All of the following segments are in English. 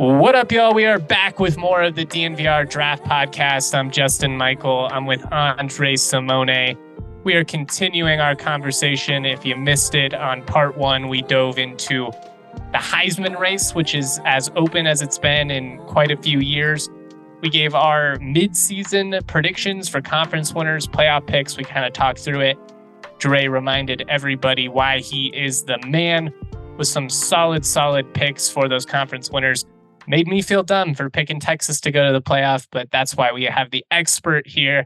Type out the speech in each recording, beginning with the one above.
What up, y'all? We are back with more of the DNVR Draft Podcast. I'm Justin Michael. I'm with Andre Simone. We are continuing our conversation. If you missed it on part one, we dove into the Heisman race, which is as open as it's been in quite a few years. We gave our mid-season predictions for conference winners, playoff picks. We kind of talked through it. Dre reminded everybody why he is the man with some solid, solid picks for those conference winners made me feel dumb for picking Texas to go to the playoff, but that's why we have the expert here.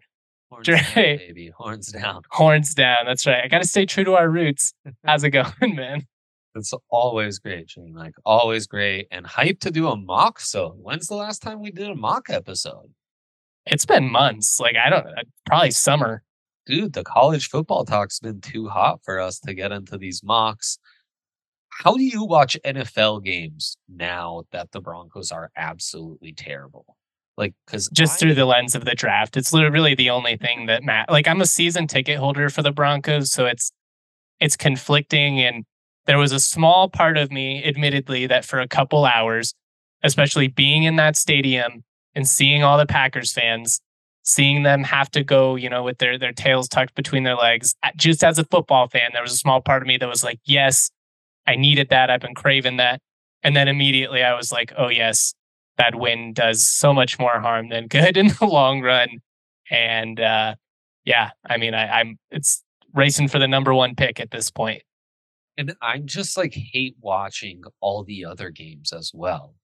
Horns Dre. down, baby. Horns down. Horns down. That's right. I got to stay true to our roots. How's it going, man? It's always great, Shane. Like always great and hyped to do a mock. So when's the last time we did a mock episode? It's been months. Like I don't, uh, probably summer. Dude, the college football talk's been too hot for us to get into these mocks. How do you watch NFL games now that the Broncos are absolutely terrible? Like, because just I, through the lens of the draft, it's literally the only thing that Matt. Like, I'm a season ticket holder for the Broncos, so it's it's conflicting. And there was a small part of me, admittedly, that for a couple hours, especially being in that stadium and seeing all the Packers fans, seeing them have to go, you know, with their their tails tucked between their legs. Just as a football fan, there was a small part of me that was like, yes, I needed that. I've been craving that. And then immediately I was like, oh, yes, that win does so much more harm than good in the long run. And uh, yeah, I mean, I, I'm it's racing for the number one pick at this point. And I just like hate watching all the other games as well.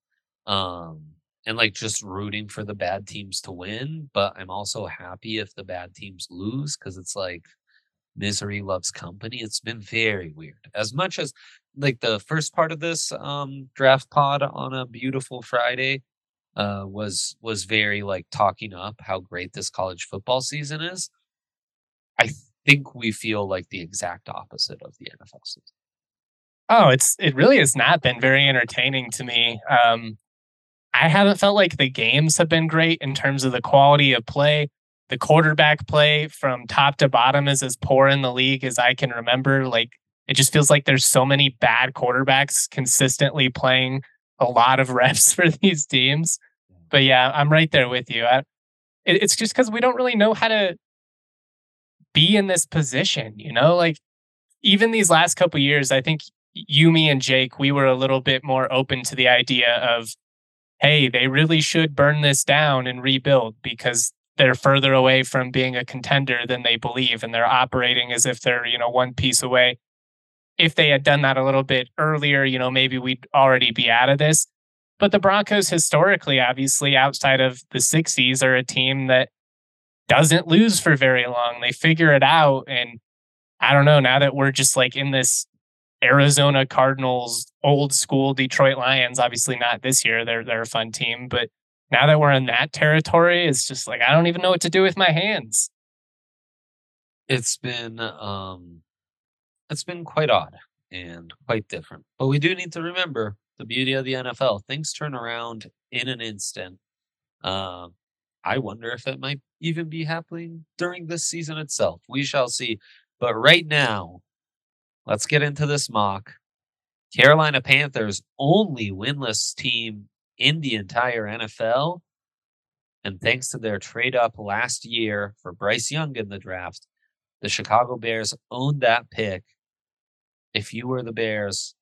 Um, and like just rooting for the bad teams to win, but I'm also happy if the bad teams lose because it's like misery loves company. It's been very weird. As much as like the first part of this um draft pod on a beautiful Friday uh was was very like talking up how great this college football season is. I think we feel like the exact opposite of the NFL season. Oh, it's it really has not been very entertaining to me. Um I haven't felt like the games have been great in terms of the quality of play. The quarterback play from top to bottom is as poor in the league as I can remember. Like it just feels like there's so many bad quarterbacks consistently playing a lot of reps for these teams. But yeah, I'm right there with you. I, it, it's just because we don't really know how to be in this position, you know? Like even these last couple years, I think you, me, and Jake, we were a little bit more open to the idea of, hey, they really should burn this down and rebuild because they're further away from being a contender than they believe, and they're operating as if they're you know one piece away if they had done that a little bit earlier, you know, maybe we'd already be out of this. But the Broncos, historically, obviously, outside of the 60s, are a team that doesn't lose for very long. They figure it out. And I don't know, now that we're just like in this Arizona Cardinals, old school Detroit Lions, obviously not this year, they're, they're a fun team. But now that we're in that territory, it's just like, I don't even know what to do with my hands. It's been, um, it's been quite odd and quite different. But we do need to remember the beauty of the NFL. Things turn around in an instant. Uh, I wonder if it might even be happening during this season itself. We shall see. But right now, let's get into this mock. Carolina Panthers, only winless team in the entire NFL. And thanks to their trade up last year for Bryce Young in the draft, the Chicago Bears owned that pick if you were the mm-hmm. Bears,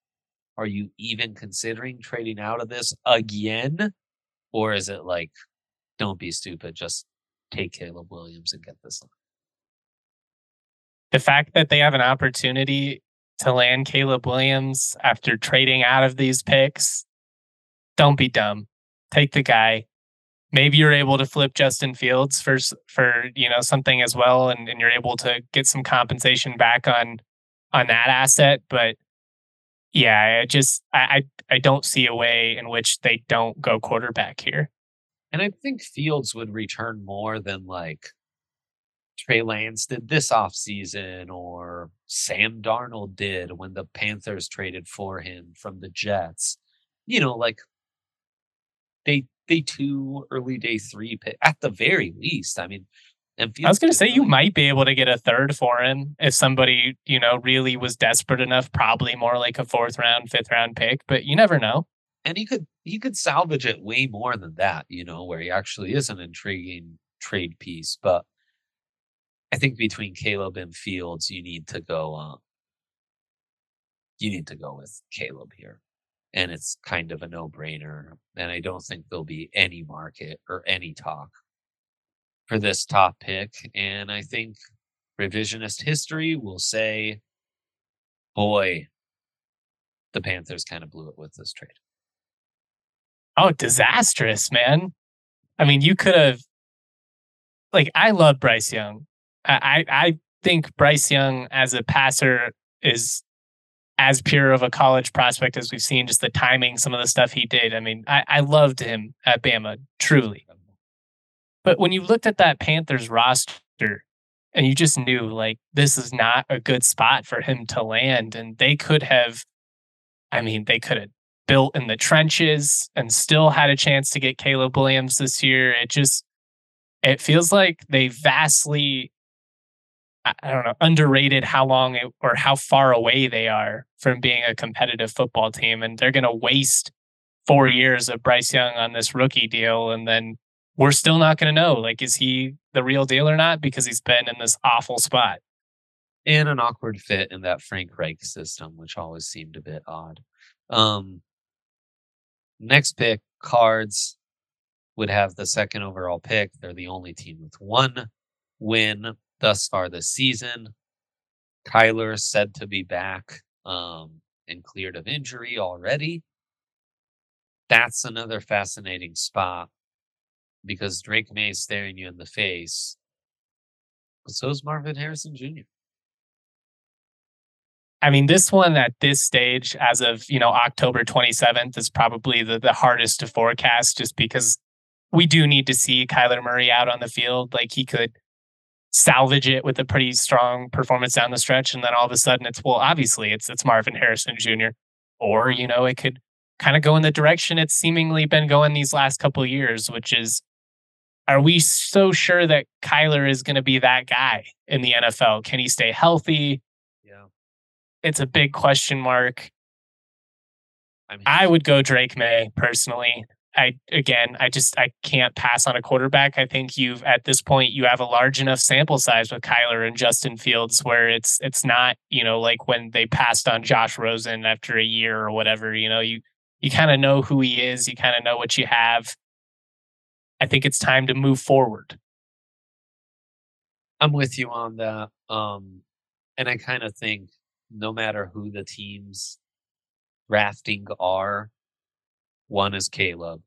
are you even considering trading out of this again? Or is it like, don't be stupid, just take Caleb Williams and get this one? The fact that they have an opportunity to land Caleb Williams after trading out of these picks, don't be dumb. Take the guy. Maybe you're able to flip Justin Fields for for you know something as well, and, and you're able to get some compensation back on on that asset. But yeah, I just I, I I don't see a way in which they don't go quarterback here. And I think Fields would return more than like Trey Lance did this offseason or Sam Darnold did when the Panthers traded for him from the Jets. You know, like day day two, early day three at the very least. I mean, I was going to say you might be able to get a third for him if somebody you know really was desperate enough. Probably more like a fourth round, fifth round pick, but you never know. And he could he could salvage it way more than that, you know, where he actually is an intriguing trade piece. But I think between Caleb and Fields, you need to go. Uh, you need to go with Caleb here, and it's kind of a no brainer. And I don't think there'll be any market or any talk for this top pick. And I think revisionist history will say, boy, the Panthers kind of blew it with this trade. Oh, disastrous, man. I mean, you could have, like, I love Bryce Young. I, I think Bryce Young as a passer is as pure of a college prospect as we've seen, just the timing, some of the stuff he did. I mean, I, I loved him at Bama, truly. But when you looked at that Panthers roster and you just knew like this is not a good spot for him to land, and they could have, I mean, they could have built in the trenches and still had a chance to get Caleb Williams this year. It just, it feels like they vastly, I don't know, underrated how long it, or how far away they are from being a competitive football team. And they're going to waste four years of Bryce Young on this rookie deal and then we're still not going to know. Like, is he the real deal or not? Because he's been in this awful spot. And an awkward fit in that Frank Reich system, which always seemed a bit odd. Um, next pick, Cards would have the second overall pick. They're the only team with one win thus far this season. Kyler said to be back um, and cleared of injury already. That's another fascinating spot because Drake Maye is staring you in the face. But so is Marvin Harrison Jr. I mean, this one at this stage, as of you know October 27th, is probably the, the hardest to forecast, just because we do need to see Kyler Murray out on the field. Like he could salvage it with a pretty strong performance down the stretch, and then all of a sudden, it's well, obviously, it's it's Marvin Harrison Jr. Or you know, it could kind of go in the direction it's seemingly been going these last couple years, which is are we so sure that Kyler is going to be that guy in the NFL? Can he stay healthy? Yeah. It's a big question mark. I, mean, I would go Drake Maye personally. I again, I just I can't pass on a quarterback. I think you've at this point you have a large enough sample size with Kyler and Justin Fields where it's it's not, you know, like when they passed on Josh Rosen after a year or whatever, you know, you you kind of know who he is, you kind of know what you have. I think it's time to move forward. I'm with you on that. Um, and I kind of think no matter who the teams drafting are, one is Caleb,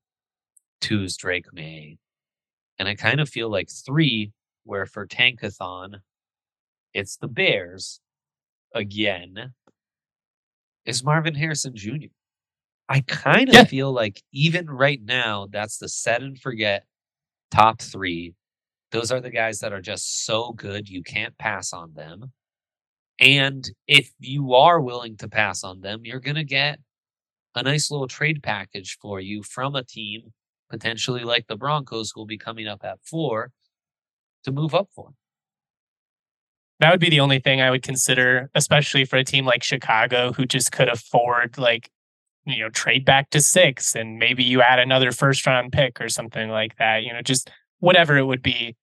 two is Drake Maye. And I kind of feel like three, where for Tankathon, it's the Bears again, is Marvin Harrison Jr. I kind of yeah. feel like even right now, that's the set and forget top three. Those are the guys that are just so good, you can't pass on them. And if you are willing to pass on them, you're going to get a nice little trade package for you from a team, potentially like the Broncos, who will be coming up at four to move up for. That would be the only thing I would consider, especially for a team like Chicago, who just could afford like you know trade back to six and maybe you add another first round pick or something like that you know just whatever it would be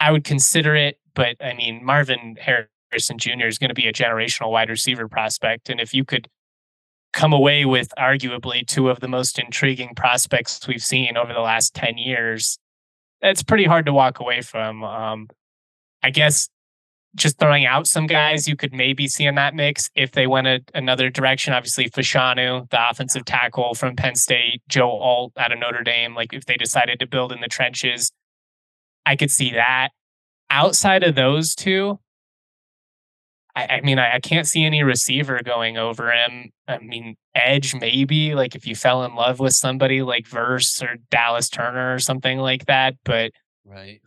i would consider it but i mean marvin harrison jr is going to be a generational wide receiver prospect and if you could come away with arguably two of the most intriguing prospects we've seen over the last 10 years. It's pretty hard to walk away from. Um, I guess just throwing out some guys you could maybe see in that mix if they went a, another direction. Obviously, Fashanu, the offensive tackle from Penn State, Joe Alt out of Notre Dame. Like if they decided to build in the trenches, I could see that. Outside of those two, I, I mean, I, I, can't see any receiver going over him. I mean, edge maybe, like if you fell in love with somebody like Verse or Dallas Turner or something like that. But right,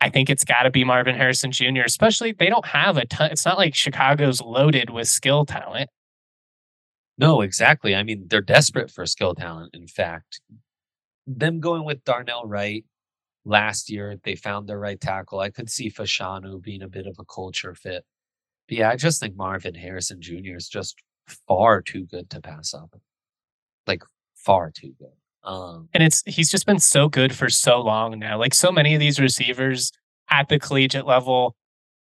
I think it's got to be Marvin Harrison Jr. Especially they don't have a ton. It's not like Chicago's loaded with skill talent. No, exactly. I mean, they're desperate for skill talent. In fact, them going with Darnell Wright last year, they found their right tackle. I could see Fashanu being a bit of a culture fit. But yeah, I just think Marvin Harrison Jr. is just far too good to pass up. Like far too good. Um, and it's he's just been so good for so long now. Like so many of these receivers at the collegiate level,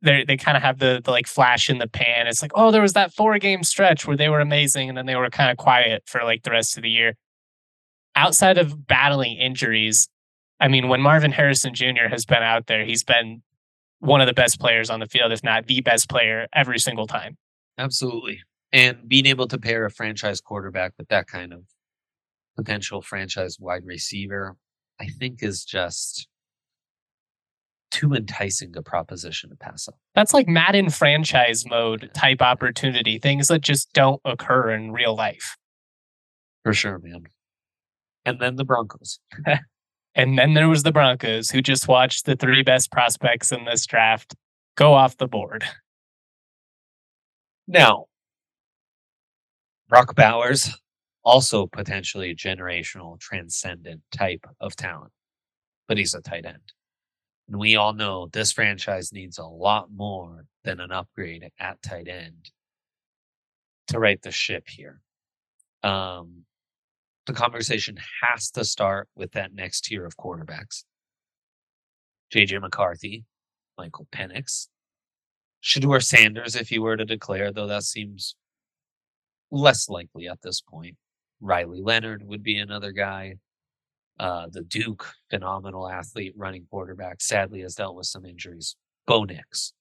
they they kind of have the, the like flash in the pan. It's like, oh, there was that four game stretch where they were amazing and then they were kind of quiet for like the rest of the year. Outside of battling injuries, I mean, when Marvin Harrison Jr. has been out there, he's been one of the best players on the field, if not the best player every single time. Absolutely. And being able to pair a franchise quarterback with that kind of potential franchise wide receiver, I think is just too enticing a proposition to pass up. That's like Madden franchise mode type opportunity, things that just don't occur in real life. For sure, man. And then the Broncos. And then there was the Broncos, who just watched the three best prospects in this draft go off the board. Now, Brock Bowers, also potentially a generational, transcendent type of talent, but he's a tight end. And we all know this franchise needs a lot more than an upgrade at tight end to right the ship here. Um, the conversation has to start with that next tier of quarterbacks. JJ McCarthy, Michael Penix, Shedeur Sanders, if he were to declare, though that seems less likely at this point. Riley Leonard would be another guy. Uh, the Duke, phenomenal athlete, running quarterback, sadly has dealt with some injuries. Bo Nix.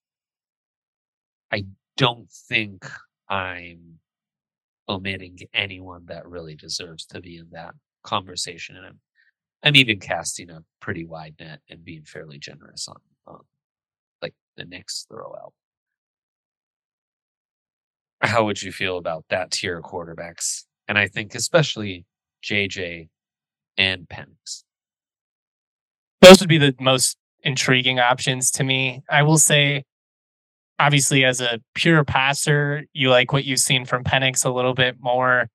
I don't think I'm omitting anyone that really deserves to be in that conversation. And I'm, I'm even casting a pretty wide net and being fairly generous on, um, like the Nix throw out. How would you feel about that tier of quarterbacks? And I think especially JJ and Penix. Those would be the most intriguing options to me. I will say obviously as a pure passer, you like what you've seen from Penix a little bit more.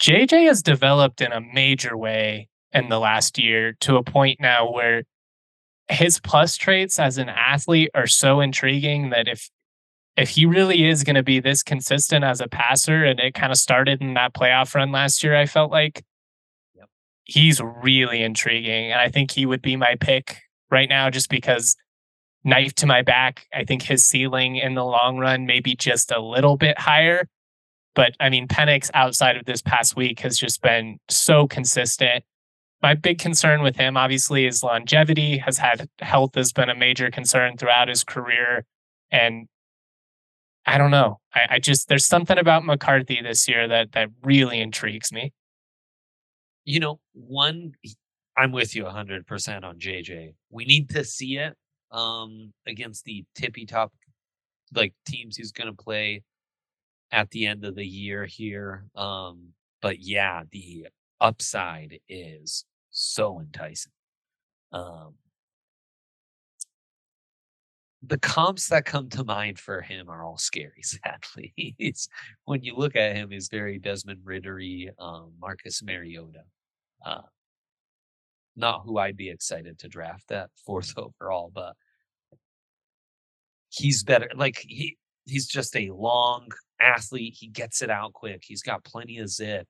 JJ has developed in a major way in the last year to a point now where his plus traits as an athlete are so intriguing that if if he really is going to be this consistent as a passer and it kind of started in that playoff run last year I felt like yep. he's really intriguing and I think he would be my pick right now just because knife to my back. I think his ceiling in the long run may be just a little bit higher. But I mean, Penix outside of this past week has just been so consistent. My big concern with him, obviously, is longevity. Has had health has been a major concern throughout his career, and I don't know. I, I just there's something about McCarthy this year that that really intrigues me. You know, one, I'm with you 100% on JJ. We need to see it um, against the tippy top like teams he's going to play at the end of the year here. Um, but yeah, the upside is so enticing. Um, the comps that come to mind for him are all scary, sadly. When you look at him, he's very Desmond Riddery, um, Marcus Mariota. Uh, not who I'd be excited to draft at fourth overall, but he's better. Like he he's just a long athlete. He gets it out quick. He's got plenty of zip.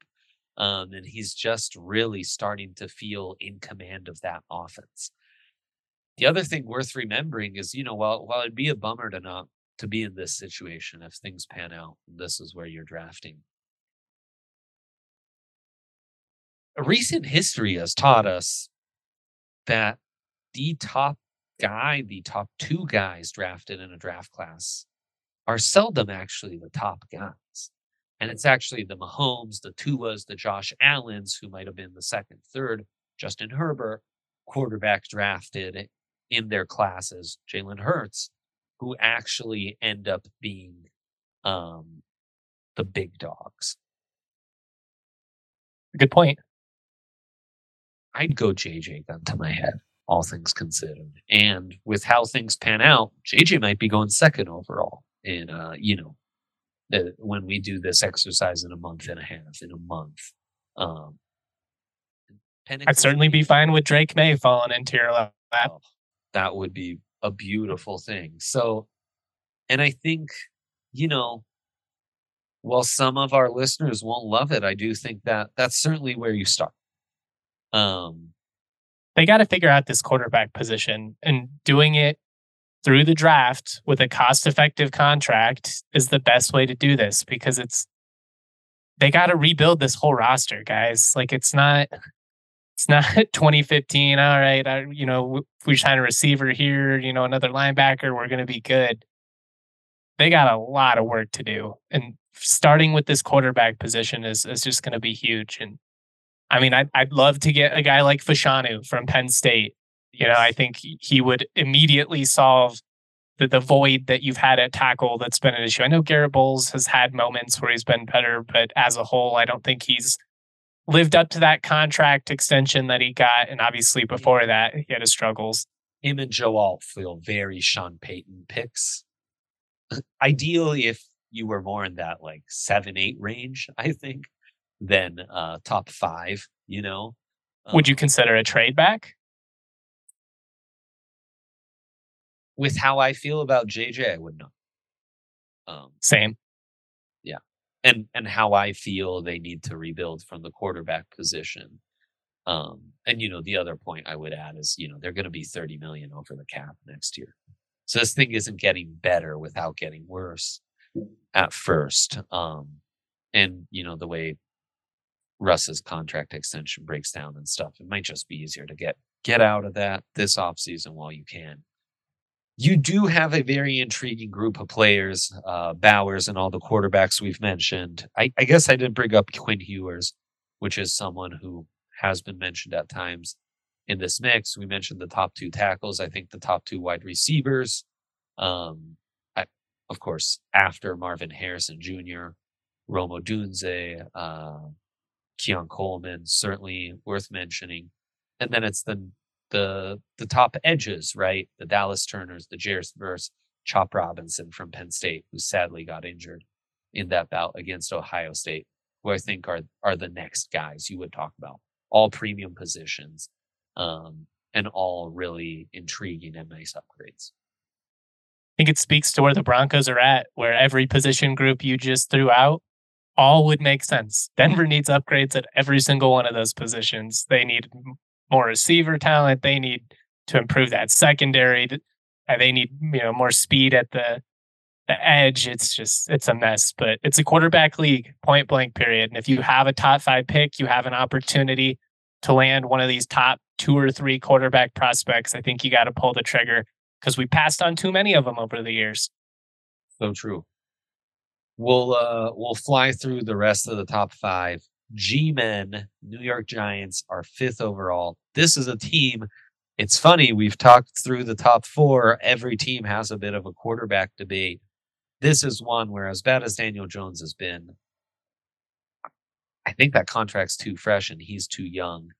Um, and he's just really starting to feel in command of that offense. The other thing worth remembering is, you know, while while it'd be a bummer to not to be in this situation if things pan out. This is where you're drafting. Recent history has taught us that the top guy, the top two guys drafted in a draft class are seldom actually the top guys. And it's actually the Mahomes, the Tuas, the Josh Allens, who might have been the second, third, Justin Herbert, quarterback drafted in their classes, Jalen Hurts, who actually end up being um, the big dogs. Good point. I'd go JJ gun to my head, all things considered. And with how things pan out, JJ might be going second overall in uh, you know, the, when we do this exercise in a month and a half, in a month. Um I'd certainly be fine with Drake Maye falling into your lap. Oh, that would be a beautiful thing. So, and I think, you know, while some of our listeners won't love it, I do think that that's certainly where you start. Um, they got to figure out this quarterback position and doing it through the draft with a cost effective contract is the best way to do this because it's they got to rebuild this whole roster guys like it's not it's not 2015 all right I, you know we sign a receiver here you know another linebacker we're going to be good they got a lot of work to do and starting with this quarterback position is is just going to be huge and I mean, I'd, I'd love to get a guy like Fashanu from Penn State. You know, I think he would immediately solve the, the void that you've had at tackle that's been an issue. I know Garett Bolles has had moments where he's been better, but as a whole, I don't think he's lived up to that contract extension that he got. And obviously, before that, he had his struggles. Him and Joe Alt feel very Sean Payton picks. Ideally, if you were more in that like seven, eight range, I think than uh, top five. You know, would you um consider a trade back? With how I feel about JJ, I would not. Um, Same. And and how I feel they need to rebuild from the quarterback position. Um, and you know, the other point I would add is, you know, they're going to be 30 million over the cap next year. So this thing isn't getting better without getting worse at first. Um, and you know, the way Russ's contract extension breaks down and stuff. It might just be easier to get get out of that this offseason while you can. You do have a very intriguing group of players, uh, Bowers and all the quarterbacks we've mentioned. I, I guess I didn't bring up Quinn Ewers, which is someone who has been mentioned at times in this mix. We mentioned the top two tackles. I think the top two wide receivers. Um, I, of course, after Marvin Harrison Jr., Rome Odunze, uh, Keon Coleman, certainly worth mentioning. And then it's the the the top edges, right? The Dallas Turners, the Jared Verse, Chop Robinson from Penn State, who sadly got injured in that bout against Ohio State, who I think are are the next guys you would talk about. All premium positions, um, and all really intriguing and nice upgrades. I think it speaks to where the Broncos are at, where every position group you just threw out all would make sense. Denver needs upgrades at every single one of those positions. They need more receiver talent. They need to improve that secondary. They need you know more speed at the the edge. It's just it's a mess. But it's a quarterback league, point blank. Period. And if you have a top five pick, you have an opportunity to land one of these top two or three quarterback prospects. I think you got to pull the trigger because we passed on too many of them over the years. So true. We'll uh we'll fly through the rest of the top five. G Men, New York Giants are fifth overall. This is a team. It's funny, we've talked through the top four. Every team has a bit of a quarterback debate. This is one where, as bad as Daniel Jones has been, I think that contract's too fresh and he's too young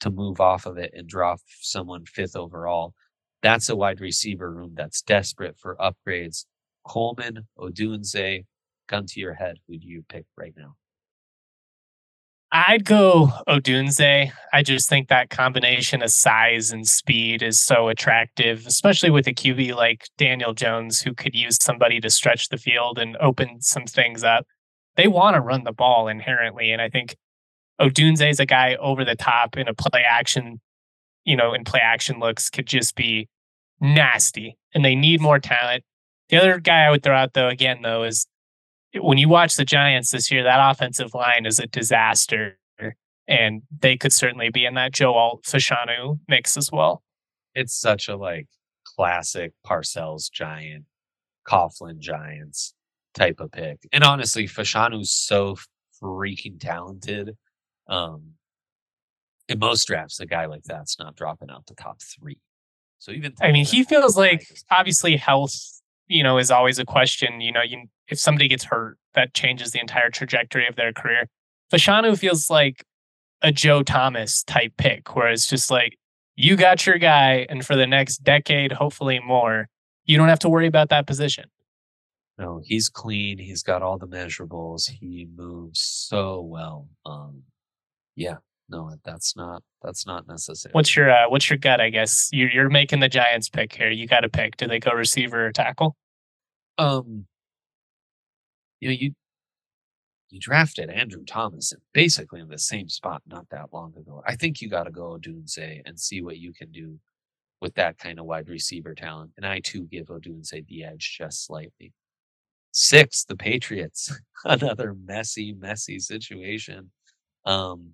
to move off of it and drop someone fifth overall. That's a wide receiver room that's desperate for upgrades. Coleman, Odunze, gun to your head, who do you pick right now? I'd go Odunze. I just think that combination of size and speed is so attractive, especially with a QB like Daniel Jones, who could use somebody to stretch the field and open some things up. They want to run the ball inherently. And I think Odunze is a guy over the top in a play action, you know, in play action looks could just be nasty. And they need more talent The other guy I would throw out though, again though, is when you watch the Giants this year, that offensive line is a disaster, and they could certainly be in that Joe Alt Fashanu mix as well. It's such a like classic Parcells Giant, Coughlin Giants type of pick, and honestly, Fashanu's so freaking talented. Um, in most drafts, a guy like that's not dropping out the top three. So even I mean, he feels like obviously health, you know, is always a question. You know, you if somebody gets hurt, that changes the entire trajectory of their career. Fashanu feels like a Joe Thomas type pick, where it's just like you got your guy, and for the next decade, hopefully more, you don't have to worry about that position. No, he's clean. He's got all the measurables. He moves so well. Um, yeah, no, that's not that's not necessary. What's your uh, what's your gut? I guess you're you're making the Giants pick here. You got to pick. Do they go receiver or tackle? Um, you know you you drafted Andrew Thomas basically in the same spot not that long ago. I think you got to go Odunze and see what you can do with that kind of wide receiver talent. And I too give Odunze the edge just slightly. Six, the Patriots, another messy, messy situation. Um,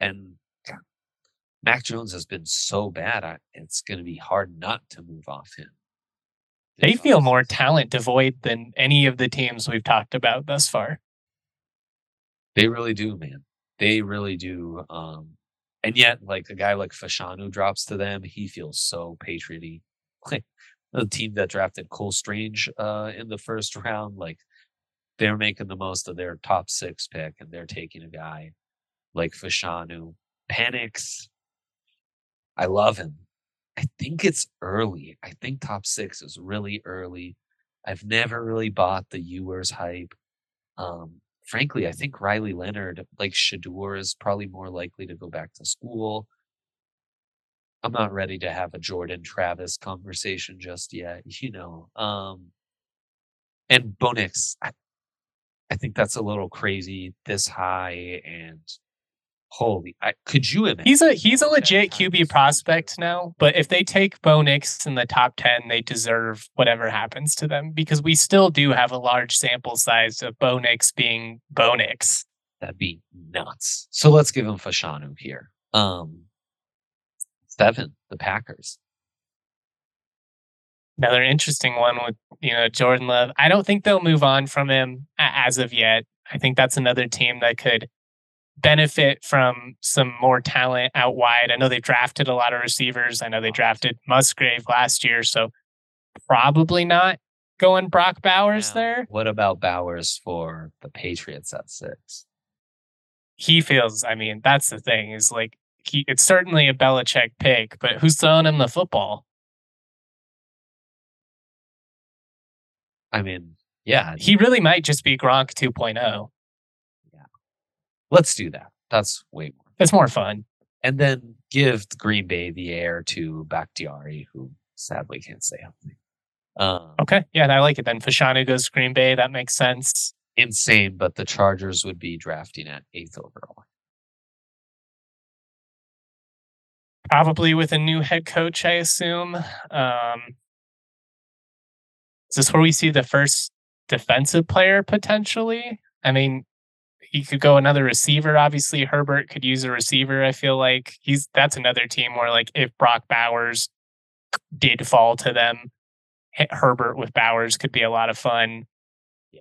and Mac Jones has been so bad, I, it's going to be hard not to move off him. They feel more talent devoid than any of the teams we've talked about thus far. They really do, man. They really do. Um, and yet, like a guy like Fashanu drops to them, he feels so patrioty. Like the team that drafted Cole Strange uh, in the first round, like they're making the most of their top six pick, and they're taking a guy like Fashanu. Penix. I love him. I think it's early. I think top six is really early. I've never really bought the Ewers hype. Um, frankly, I think Riley Leonard, like Shedeur, is probably more likely to go back to school. I'm not ready to have a Jordan Travis conversation just yet, you know. Um, and Bo Nix, I, I think that's a little crazy this high and Holy, I, could you imagine? He's a he's a legit QB prospect now, but if they take Bo Nix in the top ten, they deserve whatever happens to them because we still do have a large sample size of Bo Nix being Bo Nix. That'd be nuts. So let's give him Fashanu here. Um, seven, the Packers. Another interesting one with you know Jordan Love. I don't think they'll move on from him as of yet. I think that's another team that could benefit from some more talent out wide. I know they drafted a lot of receivers. I know they drafted Musgrave last year, so probably not going Brock Bowers now, there. What about Bowers for the Patriots at six? He feels, I mean, that's the thing, is like he it's certainly a Belichick pick, but who's throwing him the football? I mean, yeah. He really might just be Gronk 2.0. Let's do that. That's way more. It's more fun. And then give Green Bay the heir to Bakhtiari, who sadly can't stay healthy. Um, okay, yeah, and I like it. Then Fashanu goes Green Bay. That makes sense. Insane, but the Chargers would be drafting at eighth overall. Probably with a new head coach, I assume. Um, is this where we see the first defensive player potentially? I mean, he could go another receiver. Obviously, Herbert could use a receiver. I feel like he's that's another team where like if Brock Bowers did fall to them, Herbert with Bowers could be a lot of fun. Yeah.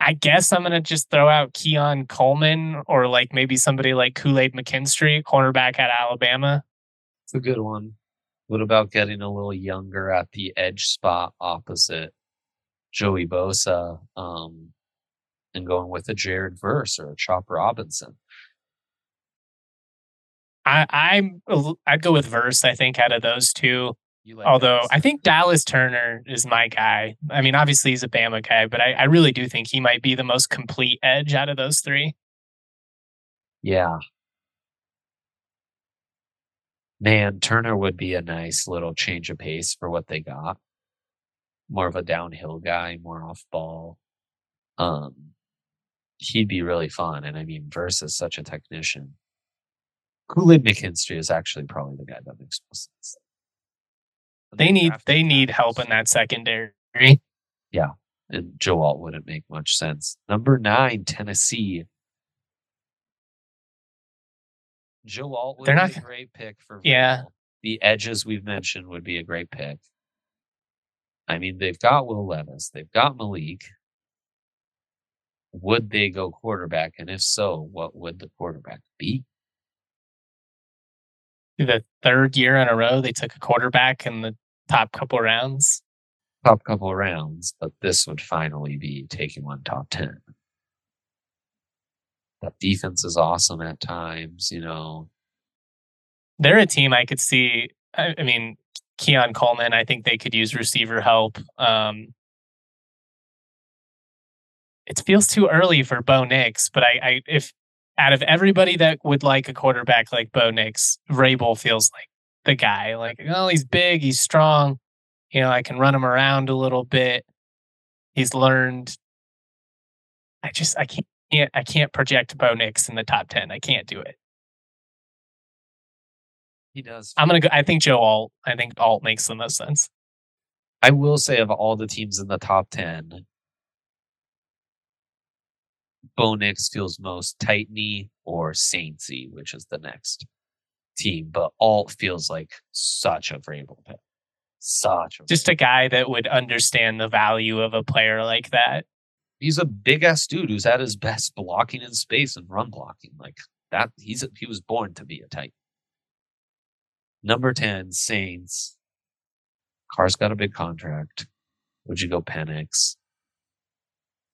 I guess I'm gonna just throw out Keon Coleman or like maybe somebody like Kool Aid McKinstry, cornerback at Alabama. It's a good one. What about getting a little younger at the edge spot opposite Joey Bosa? Um, and going with a Jared Verse or a Chop Robinson. I, I'm I'd go with Verse. I think out of those two. Like Although I think Dallas Turner is my guy. I mean, obviously he's a Bama guy, but I, I really do think he might be the most complete edge out of those three. Yeah. Man, Turner would be a nice little change of pace for what they got. More of a downhill guy, more off ball. Um, he'd be really fun. And I mean, Verse's such a technician. Kool Aid McKinstry is actually probably the guy that makes most sense. they need they need help in that secondary. Yeah, and Joe Alt wouldn't make much sense. Number nine, Tennessee. Joe Alt would They're be not a great pick for Yeah. The edges we've mentioned would be a great pick. I mean, they've got Will Levis, they've got Malik. Would they go quarterback? And if so, what would the quarterback be? The third year in a row they took a quarterback in the top couple rounds. Top couple rounds, but this would finally be taking one top 10. That defense is awesome at times, you know. They're a team I could see. I, I mean, Keon Coleman, I think they could use receiver help. Um, it feels too early for Bo Nix, but I, I if out of everybody that would like a quarterback like Bo Nix, Vrabel feels like the guy. Like, oh, he's big, he's strong. You know, I can run him around a little bit. He's learned. I just I can't I can't project Bo Nix in the top ten. I can't do it. He does. I'm gonna go. I think Joe Alt. I think Alt makes the most sense. I will say of all the teams in the top 10, Bo Nix feels most Titany or Saintsy, which is the next team. But Alt feels like such a Vrabel pick. Such a Just a guy that would understand the value of a player like that. he's a big ass dude who's at his best blocking in space and run blocking. Like that, he's a, he was born to be a Titan. Number 10, Saints. Carr's got a big contract. Would you go Penix?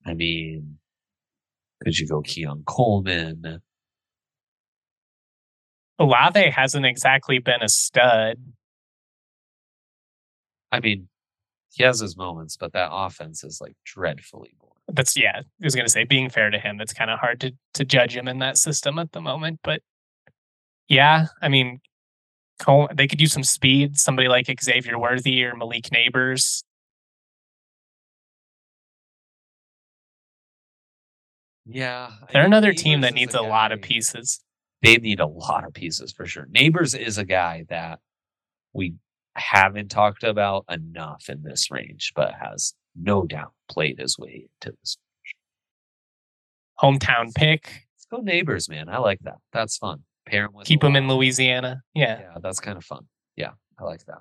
I mean, could you go Keon Coleman? Olave hasn't exactly been a stud. I mean, he has his moments, but that offense is like dreadfully boring. That's yeah. I was gonna say, being fair to him, that's kind of hard to to judge him in that system at the moment. But yeah, I mean, Cole, they could use some speed. Somebody like Xavier Worthy or Malik Nabers. Yeah. They're another team that needs a lot of pieces. they need a lot of pieces for sure. Nabers is a guy that we haven't talked about enough in this range, but has no doubt played his way into this. Hometown pick. Let's go Nabers, man. I like that. That's fun. Pair him with Keep a him in. Louisiana. Yeah. Yeah, that's kind of fun. Yeah, I like that.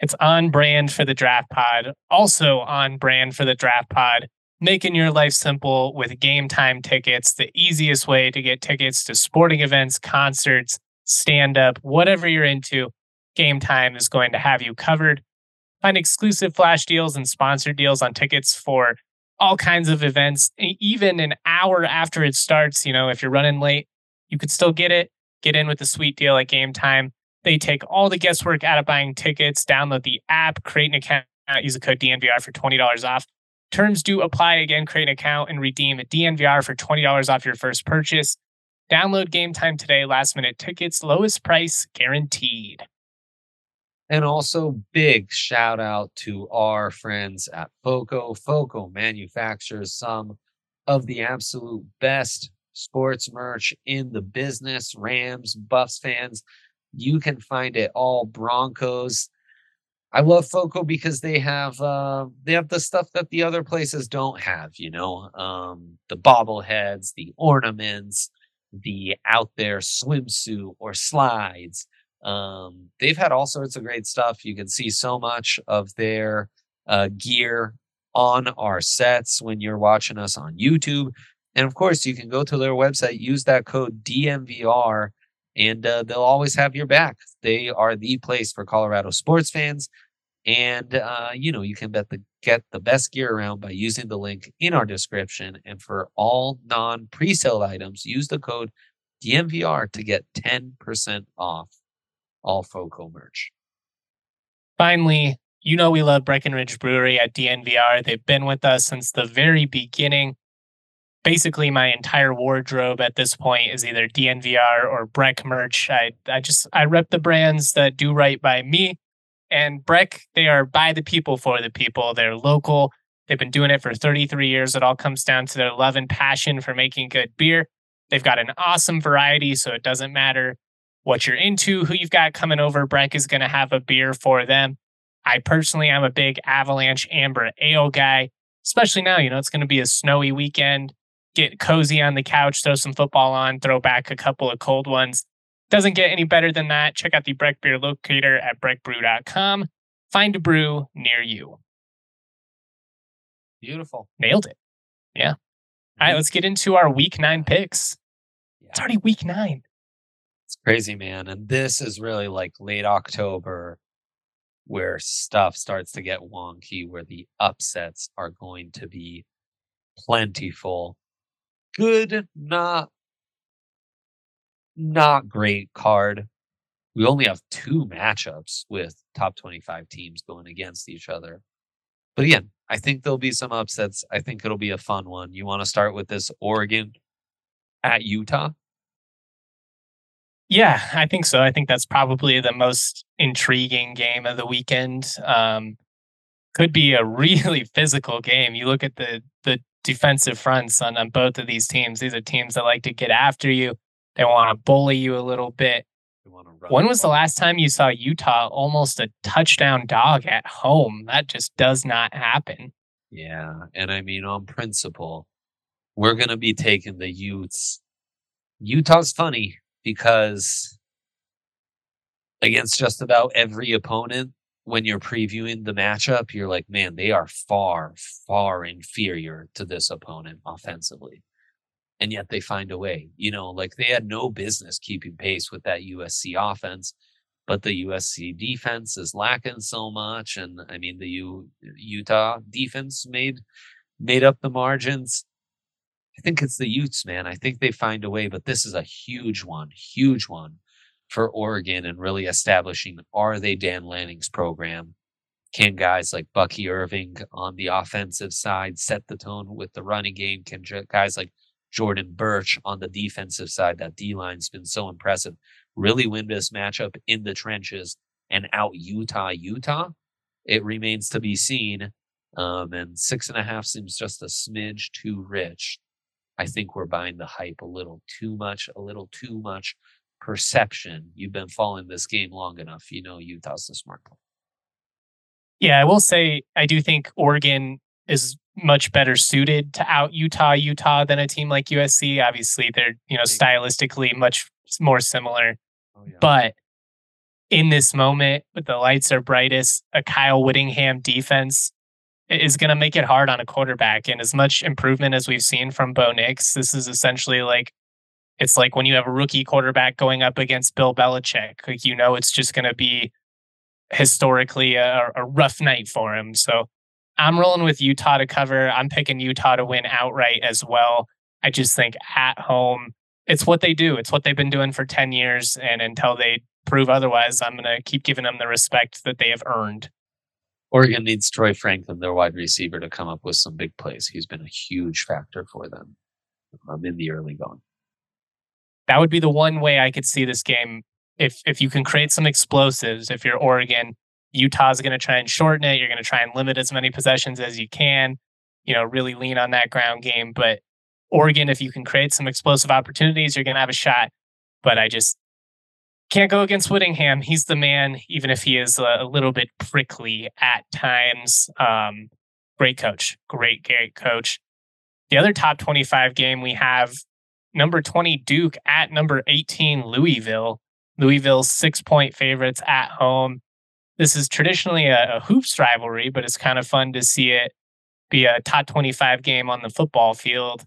It's on brand for the draft pod. Also on brand for the draft pod, making your life simple with Gametime tickets, the easiest way to get tickets to sporting events, concerts, stand up, whatever you're into. Gametime is going to have you covered. Find exclusive flash deals and sponsored deals on tickets for all kinds of events, even an hour after it starts. You know, if you're running late, you could still get it. Get in with a sweet deal at Gametime. They take all the guesswork out of buying tickets. Download the app, create an account, use the code DNVR for $20 off. Terms do apply. Again, create an account and redeem a DNVR for $20 off your first purchase. Download Gametime today. Last minute tickets, lowest price guaranteed. And also, big shout out to our friends at FOCO. FOCO manufactures some of the absolute best sports merch in the business. Rams, Buffs fans, you can find it all. Broncos. I love FOCO because they have uh, they have the stuff that the other places don't have. You know, um, the bobbleheads, the ornaments, the out there swimsuit or slides. Um, they've had all sorts of great stuff. You can see so much of their uh, gear on our sets when you're watching us on YouTube. And of course, you can go to their website, use that code DNVR, and uh, they'll always have your back. They are the place for Colorado sports fans. And, uh, you know, you can bet the, get the best gear around by using the link in our description. And for all non pre sale items, use the code DNVR to get 10% off all FOCO merch. Finally, you know we love Breckenridge Brewery at DNVR. They've been with us since the very beginning. Basically, my entire wardrobe at this point is either DNVR or Breck merch. I, I just I rep the brands that do right by me. And Breck, they are by the people for the people. They're local. They've been doing it for 33 years. It all comes down to their love and passion for making good beer. They've got an awesome variety, so it doesn't matter what you're into, who you've got coming over. Breck is going to have a beer for them. I personally am a big Avalanche Amber Ale guy, especially now. You know, it's going to be a snowy weekend. Get cozy on the couch, throw some football on, throw back a couple of cold ones. Doesn't get any better than that. Check out the Breck Beer Locator at breckbrew.com. Find a brew near you. Beautiful. Nailed it. Yeah. All right, let's get into our week nine picks. It's already week nine. It's crazy, man. And this is really like late October where stuff starts to get wonky, where the upsets are going to be plentiful. Good, not not great card. We only have two matchups with top 25 teams going against each other. But again, I think there'll be some upsets. I think it'll be a fun one. You want to start with this Oregon at Utah? Yeah, I think so. I think that's probably the most intriguing game of the weekend. Um, could be a really physical game. You look at the the defensive fronts on, on both of these teams. These are teams that like to get after you. They want to bully you a little bit. When was the last time you saw Utah almost a touchdown dog at home? That just does not happen. Yeah. And I mean, on principle, we're going to be taking the Utes. Utah's funny because against just about every opponent, when you're previewing the matchup, you're like, man, they are far, far inferior to this opponent offensively. And yet they find a way. You know, like they had no business keeping pace with that USC offense, but the USC defense is lacking so much. And I mean, the U- Utah defense made made up the margins. I think it's the Utes, man. I think they find a way, but this is a huge one, huge one for Oregon and really establishing are they Dan Lanning's program? Can guys like Bucky Irving on the offensive side set the tone with the running game? Can guys like Jordan Burch on the defensive side, that D line's been so impressive, really win this matchup in the trenches and out Utah, Utah? It remains to be seen. Um, and six and a half seems just a smidge too rich I think we're buying the hype a little too much, a little too much perception. You've been following this game long enough. You know Utah's the smart play. Yeah, I will say I do think Oregon is much better suited to out Utah Utah than a team like USC. Obviously, they're you know stylistically much more similar, oh, yeah. but in this moment, with the lights are brightest, a Kyle Whittingham defense is going to make it hard on a quarterback. And as much improvement as we've seen from Bo Nix, this is essentially like it's like when you have a rookie quarterback going up against Bill Belichick. Like you know, it's just going to be historically a, a, rough night for him. So I'm rolling with Utah to cover. I'm picking Utah to win outright as well. I just think at home, it's what they do. It's what they've been doing for 10 years. And until they prove otherwise, I'm going to keep giving them the respect that they have earned. Oregon needs Troy Franklin, their wide receiver, to come up with some big plays. He's been a huge factor for them um, in the early going. That would be the one way I could see this game. If if you can create some explosives, if you're Oregon, Utah's going to try and shorten it. You're going to try and limit as many possessions as you can. You know, really lean on that ground game. But Oregon, if you can create some explosive opportunities, you're going to have a shot. But I just can't go against Whittingham. He's the man, even if he is a, little bit prickly at times. Um, great coach, great, great coach. The other top 25 game we have number 20 Duke at number 18 Louisville. Louisville's six point favorites at home. This is traditionally a, a hoops rivalry, but it's kind of fun to see it be a top 25 game on the football field.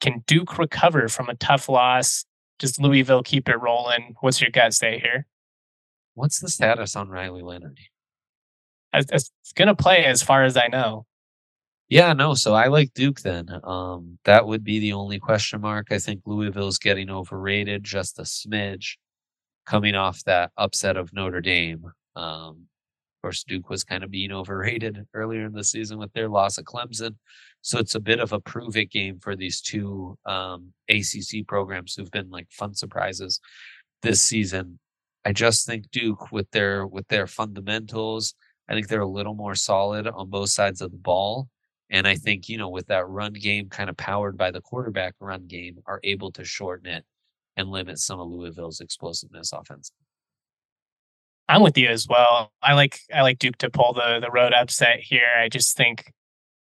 Can Duke recover from a tough loss? Does Louisville keep it rolling? What's your gut say here? What's the status on Riley Leonard? It's going to play as far as I know. Yeah, no. So I like Duke then. Um, that would be the only question mark. I think Louisville's getting overrated just a smidge coming off that upset of Notre Dame. Um, of course, Duke was kind of being overrated earlier in the season with their loss of Clemson. So it's a bit of a prove it game for these two um, ACC programs who've been like fun surprises this season. I just think Duke with their with their fundamentals, I think they're a little more solid on both sides of the ball. And I mm-hmm. think, you know, with that run game kind of powered by the quarterback run game, are able to shorten it and limit some of Louisville's explosiveness offense. I'm with you as well. I like I like Duke to pull the the road upset here. I just think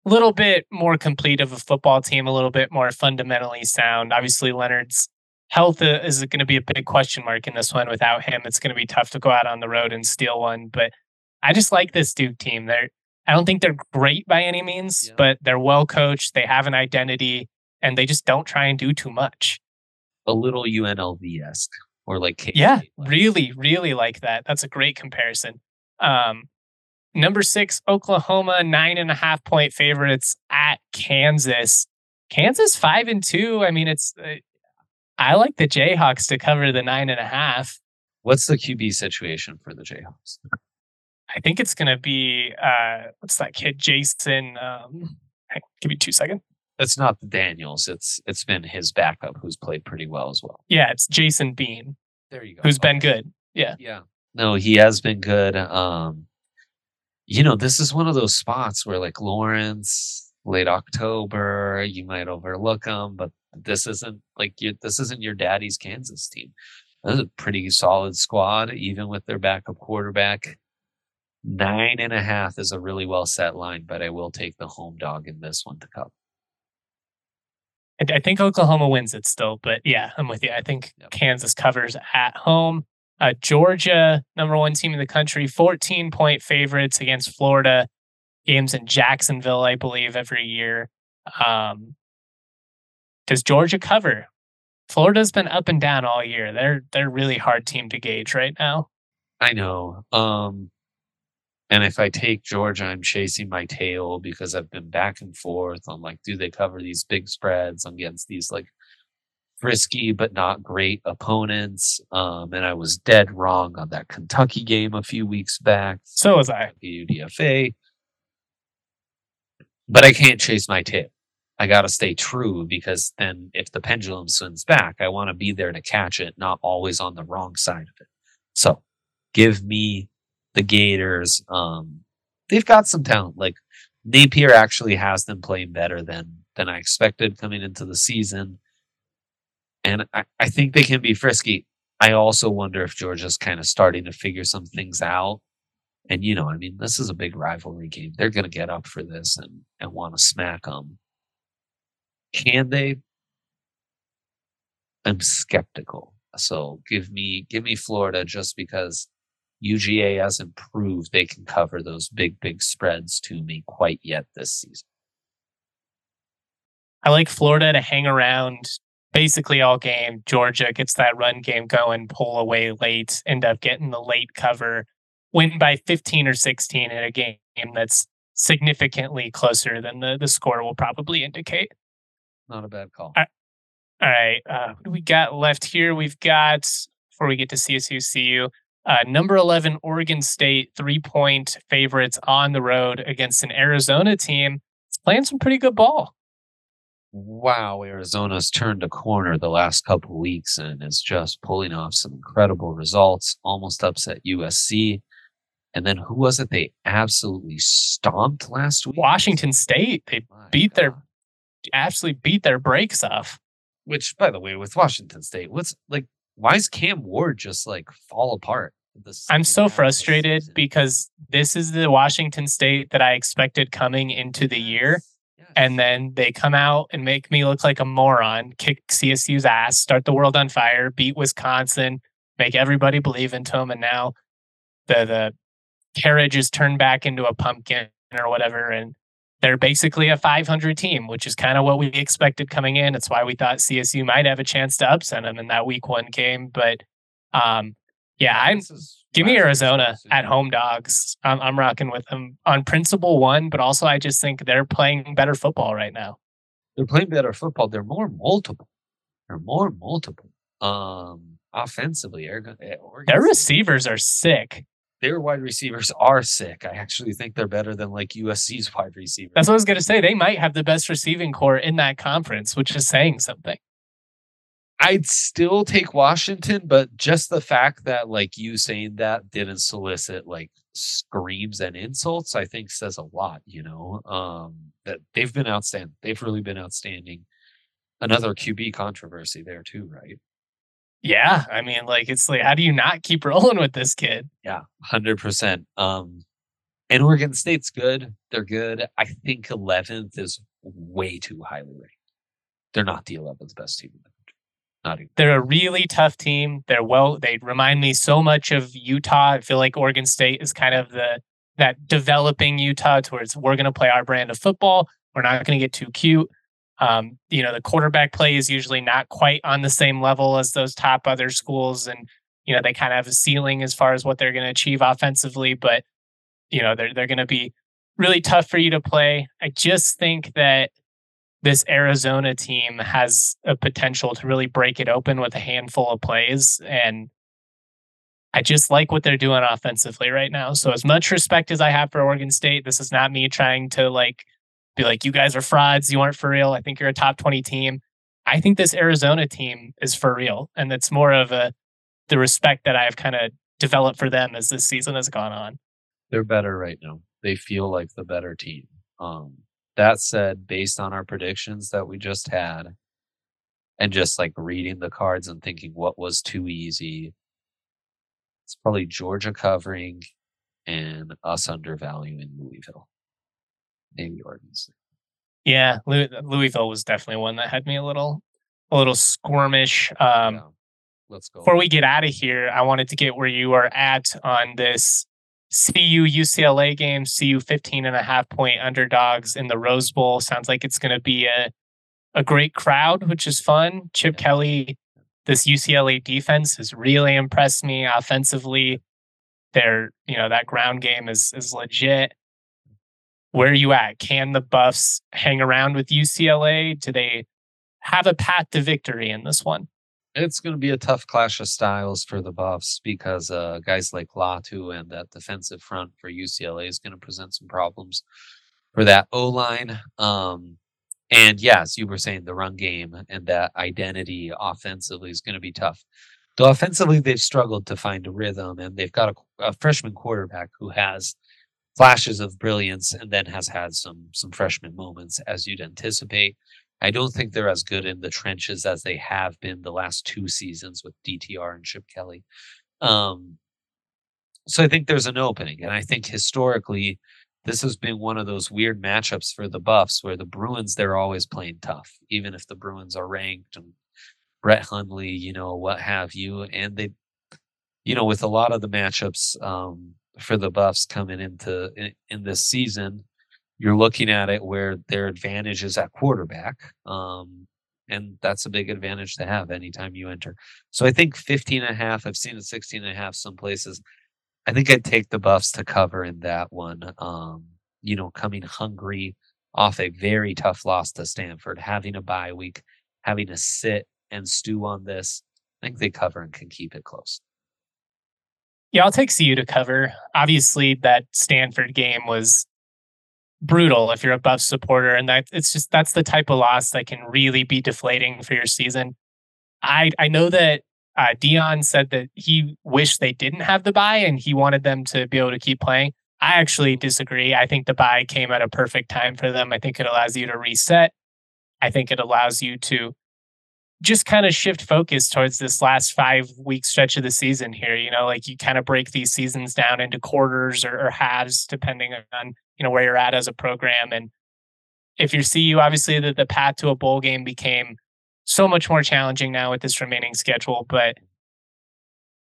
a little bit more complete of a football team, a little bit more fundamentally sound. Obviously, Leonard's health is going to be a big question mark in this one. Without him, it's going to be tough to go out on the road and steal one. But I just like this Duke team. They're I don't think they're great by any means, yeah. but they're well coached. They have an identity, and they just don't try and do too much. A little UNLV esque, or like K- yeah, really, really like that. That's a great comparison. Um, number six, Oklahoma, nine and a half point favorites at Kansas. Kansas five and two. I mean, it's. Uh, I like the Jayhawks to cover the nine and a half. What's the QB situation for the Jayhawks? I think it's going to be uh, what's that kid, Jason? Um, give me two seconds. It's not the Daniels. It's it's been his backup who's played pretty well as well. Yeah, it's Jason Bean. There you go. Who's okay. been good? Yeah. Yeah. No, he has been good. Um, you know, this is one of those spots where like Lawrence, late October, you might overlook them, but this isn't like you, this isn't your daddy's Kansas team. This is a pretty solid squad, even with their backup quarterback. Nine and a half is a really well set line, but I will take the home dog in this one to cover. I think Oklahoma wins it still, but yeah, I'm with you. I think yep. Kansas covers at home. Uh, Georgia, number one team in the country, 14 point favorites against Florida. Games in Jacksonville, I believe, every year. Um, does Georgia cover? Florida's been up and down all year. They're they're really hard team to gauge right now. I know. Um, and if I take Georgia, I'm chasing my tail because I've been back and forth on like, do they cover these big spreads against these like frisky but not great opponents? Um, and I was dead wrong on that Kentucky game a few weeks back. So was I. UDFA. But I can't chase my tail. I got to stay true because then if the pendulum swings back, I want to be there to catch it, not always on the wrong side of it. So give me the Gators. Um, they've got some talent. Like Napier actually has them playing better than than I expected coming into the season, and I, I think they can be frisky. I also wonder if Georgia's kind of starting to figure some things out. And you know, I mean, this is a big rivalry game. They're going to get up for this and and want to smack them. Can they? I'm skeptical. So give me give me Florida just because UGA hasn't proved they can cover those big, big spreads to me quite yet this season. I like Florida to hang around basically all game. Georgia gets that run game going, pull away late, end up getting the late cover, win by 15 or 16 in a game that's significantly closer than the, the score will probably indicate. Not a bad call. All right. Uh, what do we got left here? We've got, before we get to CSU CU, uh, number 11, Oregon State, three point favorites on the road against an Arizona team. It's playing some pretty good ball. Wow, Arizona's turned a corner the last couple weeks and is just pulling off some incredible results, almost upset USC. And then who was it they absolutely stomped last week? Washington State. They My beat God. their absolutely beat their brakes off. Which, by the way, with Washington State, what's like why is Cam Ward just like fall apart? I'm so frustrated because this is the Washington State that I expected coming into the year. Yes. And then they come out and make me look like a moron, kick CSU's ass, start the world on fire, beat Wisconsin, make everybody believe into them. And now the the carriage is turned back into a pumpkin or whatever. And they're basically a 500 team, which is kind of what we expected coming in. It's why we thought CSU might have a chance to upset them in that week one game. But um, yeah, I'm give me Arizona at home dogs. I'm, I'm rocking with them on principle one, but also I just think they're playing better football right now. They're playing better football. They're more multiple. They're more multiple. Um, offensively, Oregon, their receivers are sick their wide receivers are sick. I actually think they're better than like USC's wide receivers. That's what I was going to say. They might have the best receiving corps in that conference, which is saying something. I'd still take Washington, but just the fact that like you saying that didn't solicit like screams and insults, I think says a lot, you know. Um that they've been outstanding. They've really been outstanding. Another QB controversy there too, right? Yeah, I mean, like it's like, how do you not keep rolling with this kid? Yeah, hundred percent. Um, and Oregon State's good. They're good. I think eleventh is way too highly ranked. They're not the eleventh best team in the country. Not even. They're a really tough team. They're well. They remind me so much of Utah. I feel like Oregon State is kind of the that developing Utah towards we're going to play our brand of football. We're not going to get too cute. Um, you know, the quarterback play is usually not quite on the same level as those top other schools, and you know they kind of have a ceiling as far as what they're going to achieve offensively. But you know they're they're going to be really tough for you to play. I just think that this Arizona team has a potential to really break it open with a handful of plays, and I just like what they're doing offensively right now. So as much respect as I have for Oregon State, this is not me trying to like be like, you guys are frauds. You aren't for real. I think you're a top 20 team. I think this Arizona team is for real. And it's more of a, the respect that I've kind of developed for them as this season has gone on. They're better right now. They feel like the better team. Um, that said, based on our predictions that we just had, and just like reading the cards and thinking what was too easy, it's probably Georgia covering and us undervaluing Louisville Oregon State. Yeah, Louisville was definitely one that had me a little, a little squirmish. Um, yeah. Let's go. Before we get out of here, I wanted to get where you are at on this CU UCLA game. CU 15 and a half point underdogs in the Rose Bowl. Sounds like it's going to be a a great crowd, which is fun. Chip yeah. Kelly, this UCLA defense has really impressed me offensively. Their, you know, that ground game is is legit where are you at? Can the Buffs hang around with UCLA? Do they have a path to victory in this one? It's going to be a tough clash of styles for the Buffs because uh, guys like Latu and that defensive front for UCLA is going to present some problems for that O line. Um, and yes, you were saying the run game and that identity offensively is going to be tough. Though offensively, they've struggled to find a rhythm, and they've got a, a freshman quarterback who has flashes of brilliance and then has had some some freshman moments as you'd anticipate. I don't think they're as good in the trenches as they have been the last two seasons with DTR and Chip Kelly. Um, so I think there's an opening, and I think historically this has been one of those weird matchups for the Buffs where the Bruins they're always playing tough, even if the Bruins are ranked and Brett Hundley, you know, what have you, and they, you know, with a lot of the matchups, um, for the Buffs coming into in, in, this season, you're looking at it where their advantage is at quarterback. Um, and that's a big advantage to have anytime you enter. So I think 15 and a half, I've seen it 16 and a half some places. I think I'd take the Buffs to cover in that one. Um, you know, coming hungry off a very tough loss to Stanford, having a bye week, having to sit and stew on this. I think they cover and can keep it close. Yeah, I'll take CU to cover. Obviously, that Stanford game was brutal if you're a Buff supporter, and that it's just that's the type of loss that can really be deflating for your season. I I know that uh, Deion said that he wished they didn't have the bye and he wanted them to be able to keep playing. I actually disagree. I think the bye came at a perfect time for them. I think it allows you to reset. I think it allows you to just kind of shift focus towards this last five week stretch of the season here. You know, like you kind of break these seasons down into quarters or, or halves, depending on, you know, where you're at as a program. And if you CU, obviously the, the path to a bowl game became so much more challenging now with this remaining schedule. But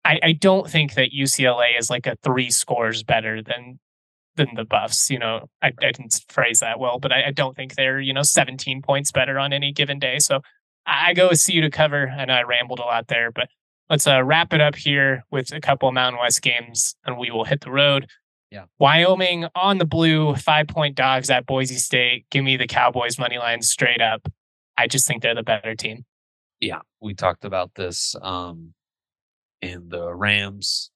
I, I don't think that UCLA is like a three scores better than than the Buffs. You know, I, I didn't phrase that well, but I, I don't think they're, you know, 17 points better on any given day. So I go with CU to cover. I know I rambled a lot there, but let's uh, wrap it up here with a couple of Mountain West games, and we will hit the road. Yeah. Wyoming on the blue, five point dogs at Boise State. Give me the Cowboys money line straight up. I just think they're the better team. Yeah, we talked about this um, in the Rams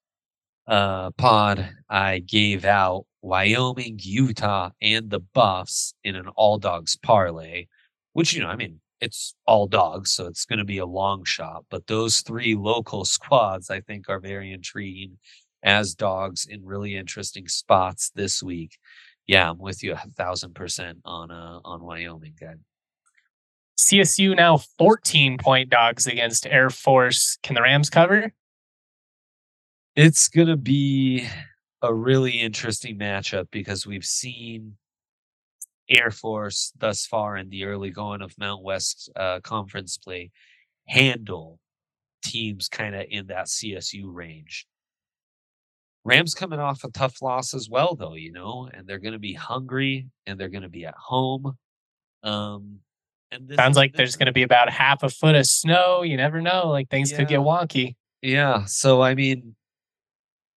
uh, pod. I gave out Wyoming, Utah, and the Buffs in an all dogs parlay, which you know, I mean, it's all dogs, so it's going to be a long shot. But those three local squads, I think, are very intriguing as dogs in really interesting spots this week. Yeah, I'm with you a thousand percent on uh on Wyoming, guy. CSU now 14 point dogs against Air Force. Can the Rams cover? It's going to be a really interesting matchup because we've seen Air Force thus far in the early going of Mount West uh, conference play handle teams kind of in that CSU range. Rams coming off a tough loss as well, though, you know, and they're going to be hungry and they're going to be at home. Um, and sounds like there's going to be about half a foot of snow. You never know; like things yeah. could get wonky. Yeah. So I mean,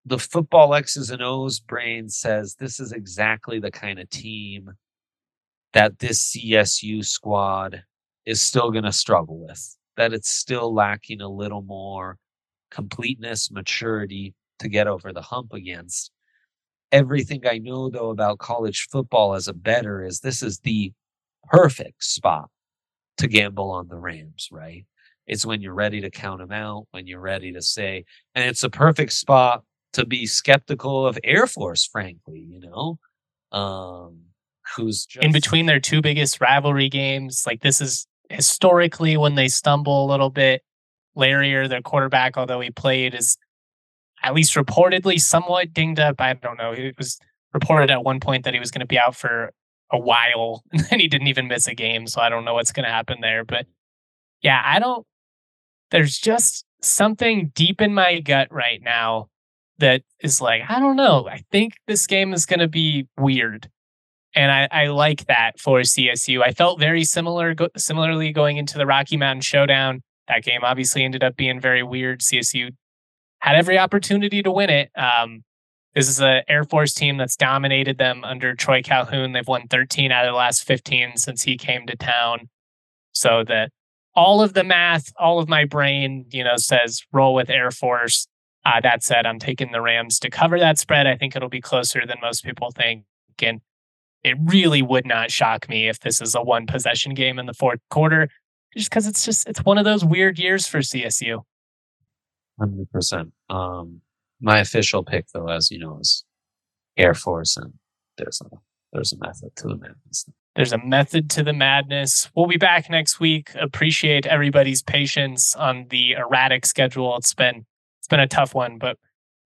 the football X's and O's brain says this is exactly the kind of team that this CSU squad is still going to struggle with. That it's still lacking a little more completeness, maturity to get over the hump against. Everything I know though about college football as a bettor is this is the perfect spot to gamble on the Rams, right? It's when you're ready to count them out, when you're ready to say, and it's a perfect spot to be skeptical of Air Force, frankly, you know, um, who's just... in between their two biggest rivalry games. Like this is historically when they stumble a little bit. Larrier, their quarterback, although he played, is at least reportedly somewhat dinged up. I don't know. It was reported at one point that he was going to be out for a while and then he didn't even miss a game. So I don't know what's going to happen there. But yeah, I don't, there's just something deep in my gut right now that is like, I don't know. I think this game is going to be weird. And I, I like that for CSU. I felt very similar, go, similarly going into the Rocky Mountain Showdown. That game obviously ended up being very weird. CSU had every opportunity to win it. Um, this is an Air Force team that's dominated them under Troy Calhoun. They've won 13 out of the last 15 since he came to town. So that all of the math, all of my brain, you know, says roll with Air Force. Uh, that said, I'm taking the Rams to cover that spread. I think it'll be closer than most people think. And it really would not shock me if this is a one possession game in the fourth quarter, just because it's just, it's one of those weird years for CSU. Hundred percent. Um, my official pick, though, as you know, is Air Force, and there's a there's a method to the madness. There's a method to the madness. We'll be back next week. Appreciate everybody's patience on the erratic schedule. It's been it's been a tough one, but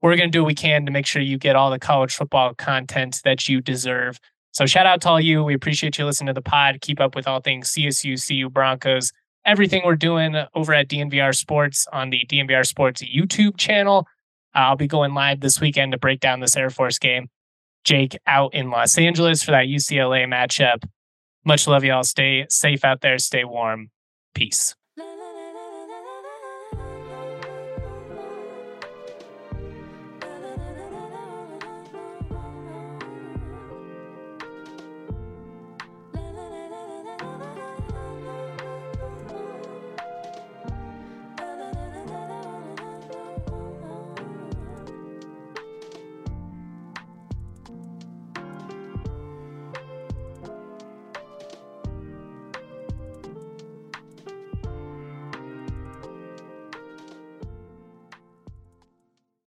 we're going to do what we can to make sure you get all the college football content that you deserve. So shout out to all you. We appreciate you listening to the pod. Keep up with all things CSU, CU Broncos, everything we're doing over at DNVR Sports on the DNVR Sports YouTube channel. Uh, I'll be going live this weekend to break down this Air Force game. Jake out in Los Angeles for that UCLA matchup. Much love, y'all. Stay safe out there. Stay warm. Peace.